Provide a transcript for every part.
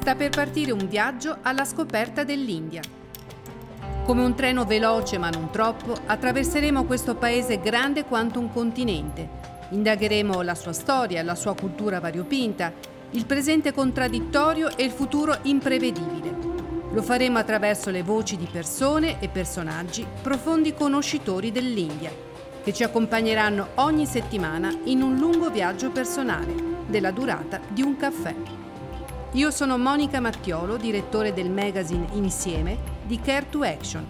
sta per partire un viaggio alla scoperta dell'India. Come un treno veloce ma non troppo, attraverseremo questo paese grande quanto un continente. Indagheremo la sua storia, la sua cultura variopinta, il presente contraddittorio e il futuro imprevedibile. Lo faremo attraverso le voci di persone e personaggi profondi conoscitori dell'India, che ci accompagneranno ogni settimana in un lungo viaggio personale, della durata di un caffè. Io sono Monica Mattiolo, direttore del magazine Insieme di Care to Action.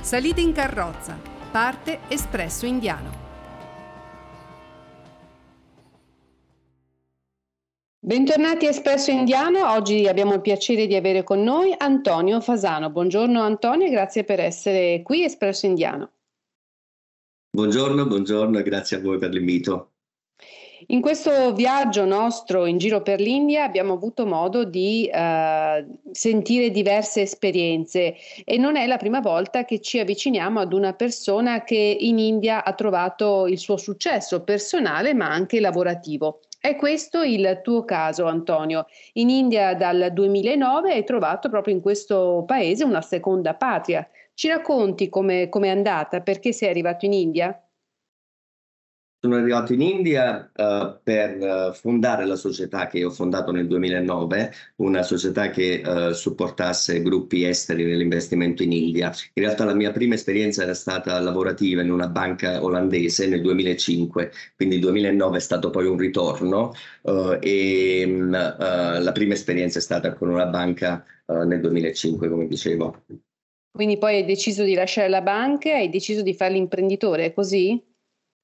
Salite in carrozza, parte Espresso Indiano. Bentornati a Espresso Indiano, oggi abbiamo il piacere di avere con noi Antonio Fasano. Buongiorno Antonio e grazie per essere qui Espresso Indiano. Buongiorno, buongiorno e grazie a voi per l'invito. In questo viaggio nostro in giro per l'India abbiamo avuto modo di eh, sentire diverse esperienze e non è la prima volta che ci avviciniamo ad una persona che in India ha trovato il suo successo personale ma anche lavorativo. È questo il tuo caso, Antonio. In India dal 2009 hai trovato proprio in questo paese una seconda patria. Ci racconti come è andata? Perché sei arrivato in India? Sono arrivato in India uh, per uh, fondare la società che ho fondato nel 2009, una società che uh, supportasse gruppi esteri nell'investimento in India. In realtà la mia prima esperienza era stata lavorativa in una banca olandese nel 2005, quindi il 2009 è stato poi un ritorno e um, la prima esperienza è stata con una banca nel 2005, come dicevo. Quindi poi hai deciso di lasciare la banca e hai deciso di fare l'imprenditore, è così?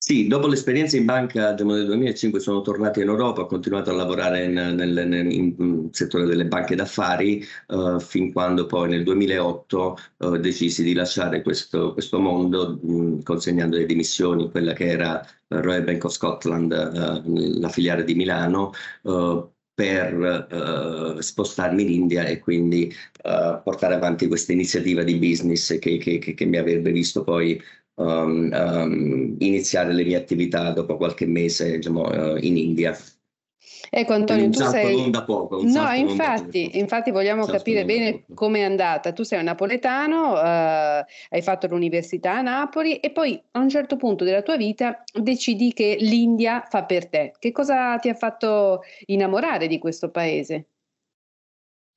Sì, dopo l'esperienza in banca nel 2005 sono tornato in Europa, ho continuato a lavorare nel, settore delle banche d'affari uh, fin quando poi nel 2008 uh, eh, decisi di lasciare questo, questo mondo mh, consegnando le dimissioni, quella che era Royal Bank of Scotland, uh, la filiale di Milano, per uh, spostarmi in India e quindi uh, portare avanti questa iniziativa di business che, che, che, mi avrebbe visto poi um, um, iniziare le mie attività dopo qualche mese diciamo, uh, in India. Ecco Antonio, un tu sei... Non da poco, no, infatti, infatti vogliamo capire bene come è andata. Tu sei un napoletano, uh, hai fatto l'università a Napoli e poi a un certo punto della tua vita decidi che l'India fa per te. Che cosa ti ha fatto innamorare di questo paese?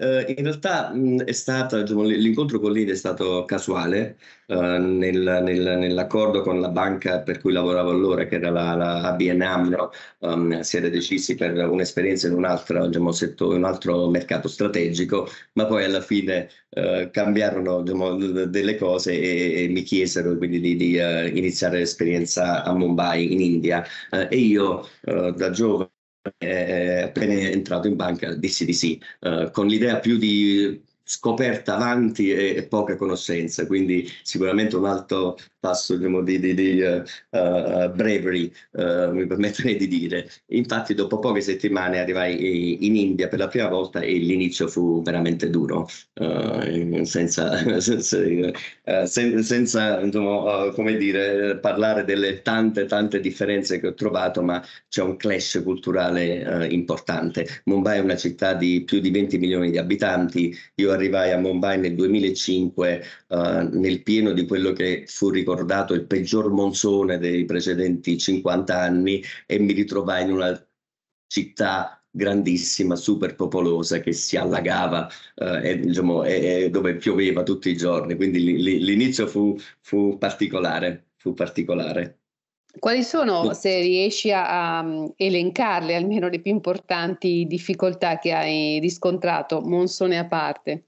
Uh, in realtà mh, stata, diciamo, l'incontro con l'India è stato casuale uh, nel, nel, nell'accordo con la banca per cui lavoravo allora, che era la, la ABN AMRO, um, si era decisi per un'esperienza in un altro, diciamo, settore, un altro mercato strategico, ma poi alla fine uh, cambiarono diciamo, delle cose e, e, mi chiesero quindi di, di iniziare l'esperienza a Mumbai in India. E io da giovane eh, appena entrato in banca dissi di sì, eh, con l'idea più di scoperta avanti e, e, poca conoscenza, quindi sicuramente un alto tasso diciamo, di, di, di uh, uh, bravery, uh, mi permetterei di dire. Infatti dopo poche settimane arrivai in India per la prima volta e l'inizio fu veramente duro, senza, senza, senza insomma, come dire, parlare delle tante tante differenze che ho trovato, ma c'è un clash culturale importante. Mumbai è una città di più di 20 milioni di abitanti, io arrivai a Mumbai nel 2005 nel pieno di quello che fu ricordato ricordato il peggior monsone dei precedenti 50 anni e mi ritrovai in una città grandissima, super popolosa che si allagava eh, e, diciamo, e, e dove pioveva tutti i giorni, quindi l'inizio fu, fu particolare, fu particolare. Quali sono, se riesci a, a, elencarle, almeno le più importanti difficoltà che hai riscontrato, monsone a parte?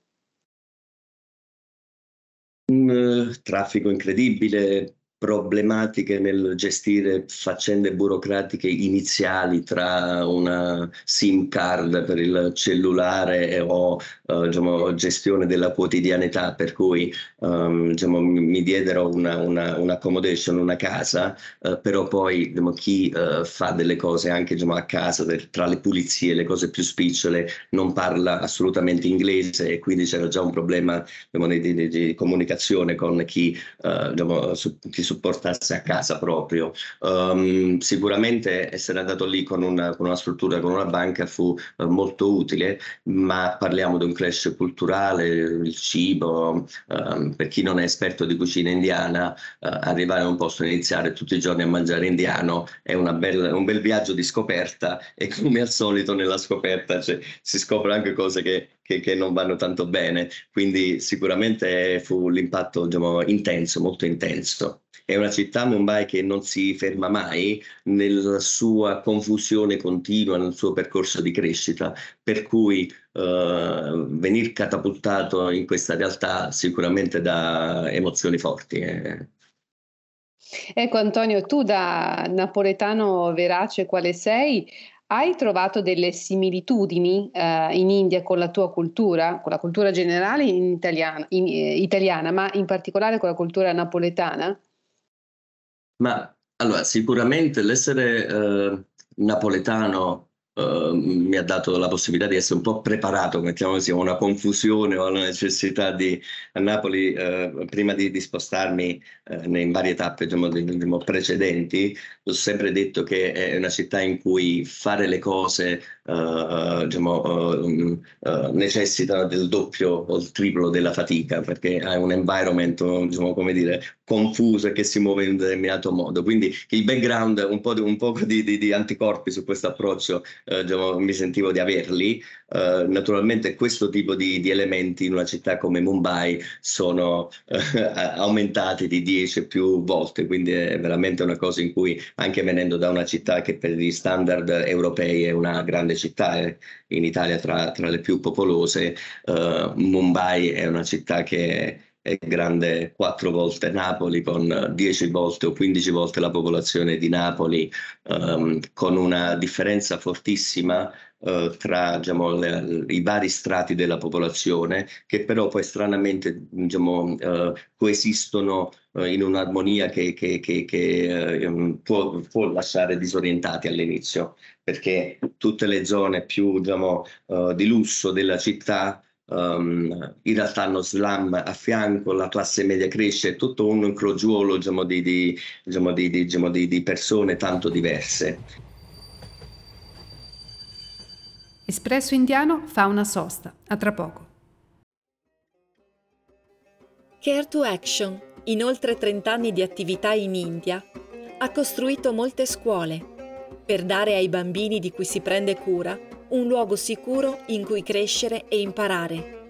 Un uh, traffico incredibile, problematiche nel gestire faccende burocratiche iniziali tra una SIM card per il cellulare o uh, diciamo, gestione della quotidianità, per cui um, diciamo, mi diedero una, una, una, accommodation, una casa, uh, però poi diciamo, chi uh, fa delle cose anche diciamo, a casa, del, tra le pulizie, le cose più spicciole, non parla assolutamente inglese e quindi c'era già un problema diciamo, di, di, di, comunicazione con chi, diciamo, su, chi supportasse a casa proprio. Um, sicuramente essere andato lì con una, con una, struttura, con una banca fu uh, molto utile, ma parliamo di un crash culturale, il cibo, um, per chi non è esperto di cucina indiana, uh, arrivare a un posto e iniziare tutti i giorni a mangiare indiano è bella, un bel viaggio di scoperta e come al solito nella scoperta cioè, si scopre anche cose che che, che, non vanno tanto bene, quindi sicuramente fu l'impatto diciamo, intenso, molto intenso. È una città, Mumbai, che non si ferma mai nella sua confusione continua, nel suo percorso di crescita, per cui uh, venire catapultato in questa realtà sicuramente dà emozioni forti. Eh. Ecco Antonio, tu da napoletano verace quale sei, hai trovato delle similitudini eh, in India con la tua cultura, con la cultura generale in italiana, in, eh, italiana, ma in particolare con la cultura napoletana? Ma allora, sicuramente l'essere eh, napoletano Uh, mi ha dato la possibilità di essere un po' preparato, mettiamo così, a una confusione o alla necessità di a Napoli, uh, prima di, di spostarmi uh, in varie tappe diciamo, diciamo, precedenti, ho sempre detto che è una città in cui fare le cose diciamo, necessita del doppio o il triplo della fatica, perché hai un environment, diciamo, come dire, confuso e che si muove in un determinato modo. Quindi il background, un po' di, un po di, di, di anticorpi su questo approccio eh, diciamo, mi sentivo di averli. Naturalmente questo tipo di, elementi in una città come Mumbai sono aumentati di 10 più volte, quindi è veramente una cosa in cui anche venendo da una città che per gli standard europei è una grande città, è in Italia tra, tra le più popolose, uh, Mumbai è una città che è grande quattro volte Napoli, con 10 volte o 15 volte la popolazione di Napoli, um, con una differenza fortissima uh, tra diciamo, le, i vari strati della popolazione, che però poi stranamente diciamo, uh, coesistono uh, in un'armonia che, che, che, che um, può, può, lasciare disorientati all'inizio, perché tutte le zone più diciamo, di lusso della città um, in realtà hanno slam a fianco, la classe media cresce, tutto un crogiuolo diciamo, di, di, diciamo, di, diciamo, di persone tanto diverse. Espresso Indiano fa una sosta. A tra poco. Care to Action, in oltre 30 anni di attività in India, ha costruito molte scuole per dare ai bambini di cui si prende cura un luogo sicuro in cui crescere e imparare.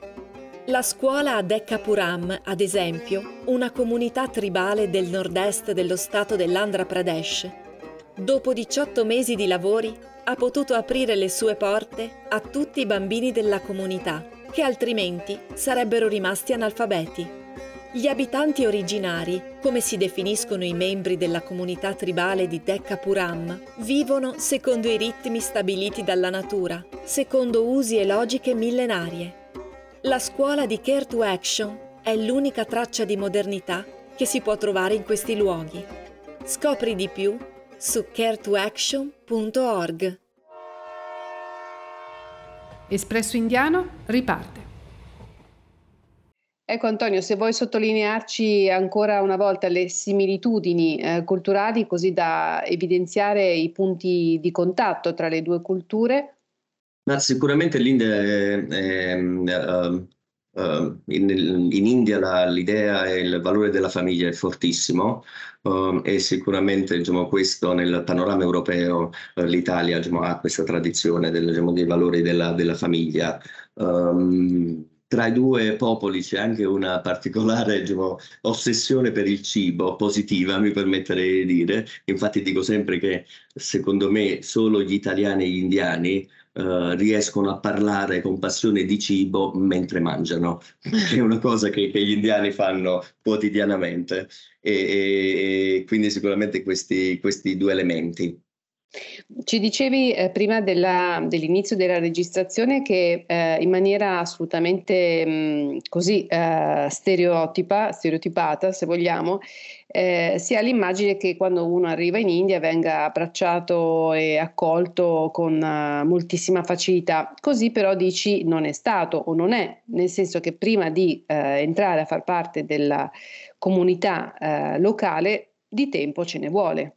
La scuola a Dekkapuram, ad esempio, una comunità tribale del nord-est dello stato dell'Andhra Pradesh, dopo 18 mesi di lavori ha potuto aprire le sue porte a tutti i bambini della comunità, che altrimenti sarebbero rimasti analfabeti. Gli abitanti originari, come si definiscono i membri della comunità tribale di Dekkapuram, vivono secondo i ritmi stabiliti dalla natura, secondo usi e logiche millenarie. La scuola di Care to Action è l'unica traccia di modernità che si può trovare in questi luoghi. Scopri di più su caretoaction.org. Espresso Indiano riparte. Ecco Antonio, se vuoi sottolinearci ancora una volta le similitudini eh, culturali così da evidenziare i punti di contatto tra le due culture. Ma sicuramente l'India è, è, uh, uh, in, in, India la, l'idea e il valore della famiglia è fortissimo uh, e sicuramente diciamo, questo nel panorama europeo l'Italia diciamo, ha questa tradizione del, diciamo, dei valori della, della famiglia. Um, tra i due popoli c'è anche una particolare diciamo, ossessione per il cibo, positiva mi permetterei di dire. Infatti dico sempre che secondo me solo gli italiani e gli indiani Uh, riescono a parlare con passione di cibo mentre mangiano, è una cosa che, che gli indiani fanno quotidianamente e, e, e quindi sicuramente questi, questi due elementi. Ci dicevi eh, prima della, dell'inizio della registrazione che eh, in maniera assolutamente mh, mm, così eh, stereotipa, stereotipata, se vogliamo, eh, si ha l'immagine che quando uno arriva in India venga abbracciato e accolto con uh, moltissima facilità. Così però dici non è stato o non è, nel senso che prima di eh, entrare a far parte della comunità eh, locale di tempo ce ne vuole.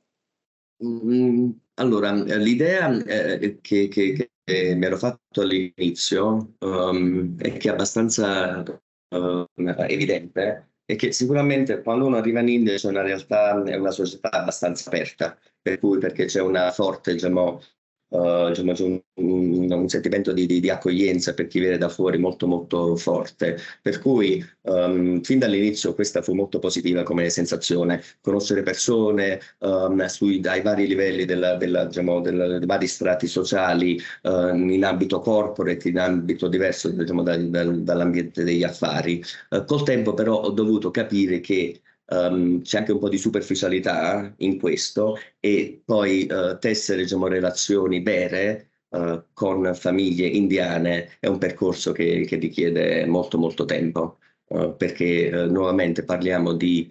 Mm, allora, l'idea eh, che, che, che, mi ero fatto all'inizio um, e che è abbastanza uh, evidente è che sicuramente quando uno arriva in India c'è una realtà, è una società abbastanza aperta, per cui perché c'è una forte diciamo, Uh, c'è un, un, un sentimento di, di, di, accoglienza per chi viene da fuori molto molto forte. Per cui um, fin dall'inizio questa fu molto positiva come sensazione. Conoscere persone um, sui, ai vari livelli della, della, diciamo, della, dei vari strati sociali uh, in ambito corporate in ambito diverso diciamo, da, da, dall'ambiente degli affari. Uh, col tempo però ho dovuto capire che Um, c'è anche un po' di superficialità in questo e poi uh, tessere diciamo, relazioni vere uh, con famiglie indiane è un percorso che, che richiede molto molto tempo. Uh, perché nuovamente parliamo di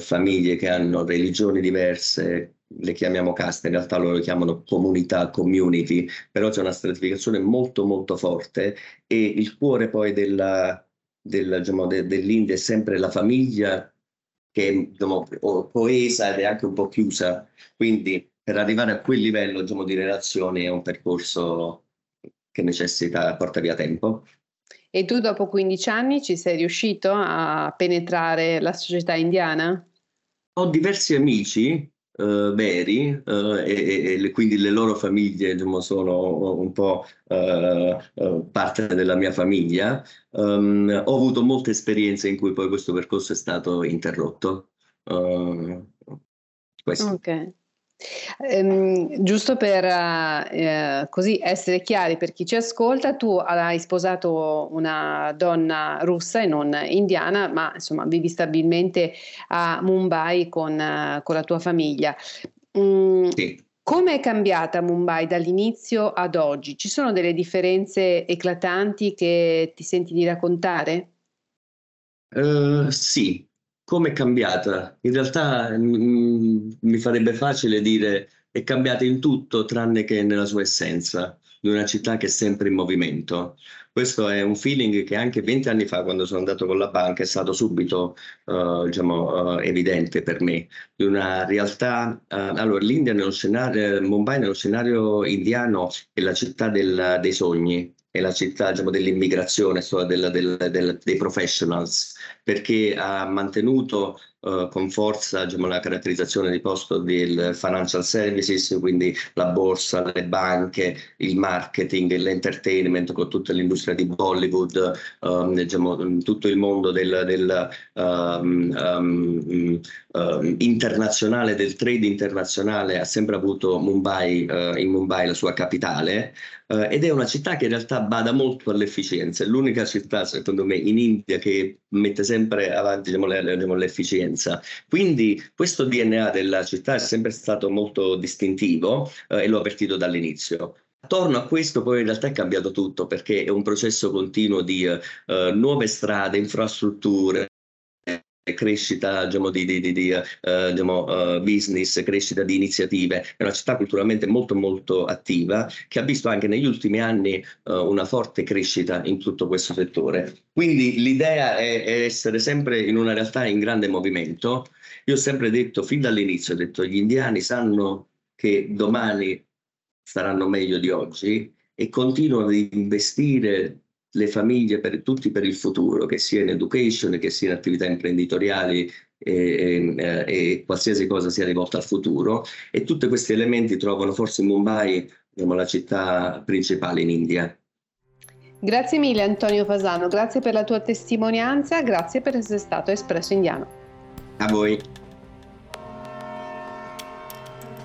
famiglie che hanno religioni diverse, le chiamiamo caste, in realtà loro le chiamano comunità, community, però c'è una stratificazione molto molto forte e il cuore poi della, della, diciamo, de, dell'India è sempre la famiglia che è diciamo, coesa ed è anche un po' chiusa. Quindi per arrivare a quel livello diciamo, di relazioni è un percorso che necessita, porta via tempo. E tu dopo 15 anni ci sei riuscito a penetrare la società indiana? Ho diversi amici uh, veri uh, e, e, quindi le loro famiglie diciamo, sono un po' uh, parte della mia famiglia. Um, ho avuto molte esperienze in cui poi questo percorso è stato interrotto. questo. Ok. Ehm, giusto per eh, così essere chiari per chi ci ascolta, tu hai sposato una donna russa e non indiana, ma insomma vivi stabilmente a Mumbai con, con la tua famiglia. Mm, sì. Come è cambiata Mumbai dall'inizio ad oggi? Ci sono delle differenze eclatanti che ti senti di raccontare? Uh, sì, come è cambiata? In realtà mh, mm, mi farebbe facile dire è cambiata in tutto tranne che nella sua essenza, di una città che è sempre in movimento. Questo è un feeling che anche vent'anni fa, quando sono andato con la banca, è stato subito uh, diciamo, uh, evidente per me, di una realtà. Uh, allora, l'India nello scenario, Mumbai nello scenario indiano è la città del, dei sogni, è la città diciamo, dell'immigrazione, del, del, del, dei professionals, perché ha mantenuto uh, con forza diciamo, la caratterizzazione di posto del financial services, quindi la borsa, le banche, il marketing, l'entertainment con tutta l'industria di Bollywood, um, diciamo, tutto il mondo del, del um, um, internazionale, del trade internazionale, ha sempre avuto Mumbai, uh, in Mumbai la sua capitale uh, ed è una città che in realtà bada molto all'efficienza, è l'unica città secondo me in India che mette sempre avanti diciamo, diciamo, l'efficienza. Quindi questo DNA della città è sempre stato molto distintivo uh, e l'ho avvertito dall'inizio. Attorno a questo poi in realtà è cambiato tutto perché è un processo continuo di uh, nuove strade, infrastrutture, crescita diciamo, di, di, di, uh, diciamo, uh, business, crescita di iniziative. È una città culturalmente molto molto attiva che ha visto anche negli ultimi anni uh, una forte crescita in tutto questo settore. Quindi l'idea è, è, essere sempre in una realtà in grande movimento. Io ho sempre detto, fin dall'inizio, ho detto gli indiani sanno che domani saranno meglio di oggi e continuano ad investire le famiglie per tutti per il futuro, che sia in education, che sia in attività imprenditoriali e, e, e qualsiasi cosa sia rivolta al futuro. E tutti questi elementi trovano forse in Mumbai, diciamo, la città principale in India. Grazie mille Antonio Fasano, grazie per la tua testimonianza, grazie per essere stato espresso indiano. A voi.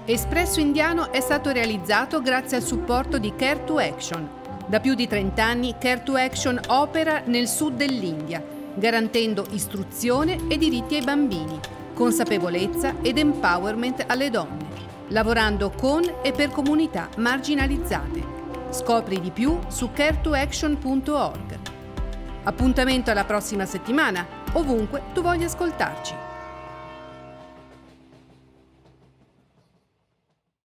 Espresso Indiano è stato realizzato grazie al supporto di Care to Action da più di 30 anni Care to Action opera nel sud dell'India, garantendo istruzione e diritti ai bambini, consapevolezza ed empowerment alle donne, lavorando con e per comunità marginalizzate. Scopri di più su caretoaction.org. Appuntamento alla prossima settimana, ovunque tu voglia ascoltarci.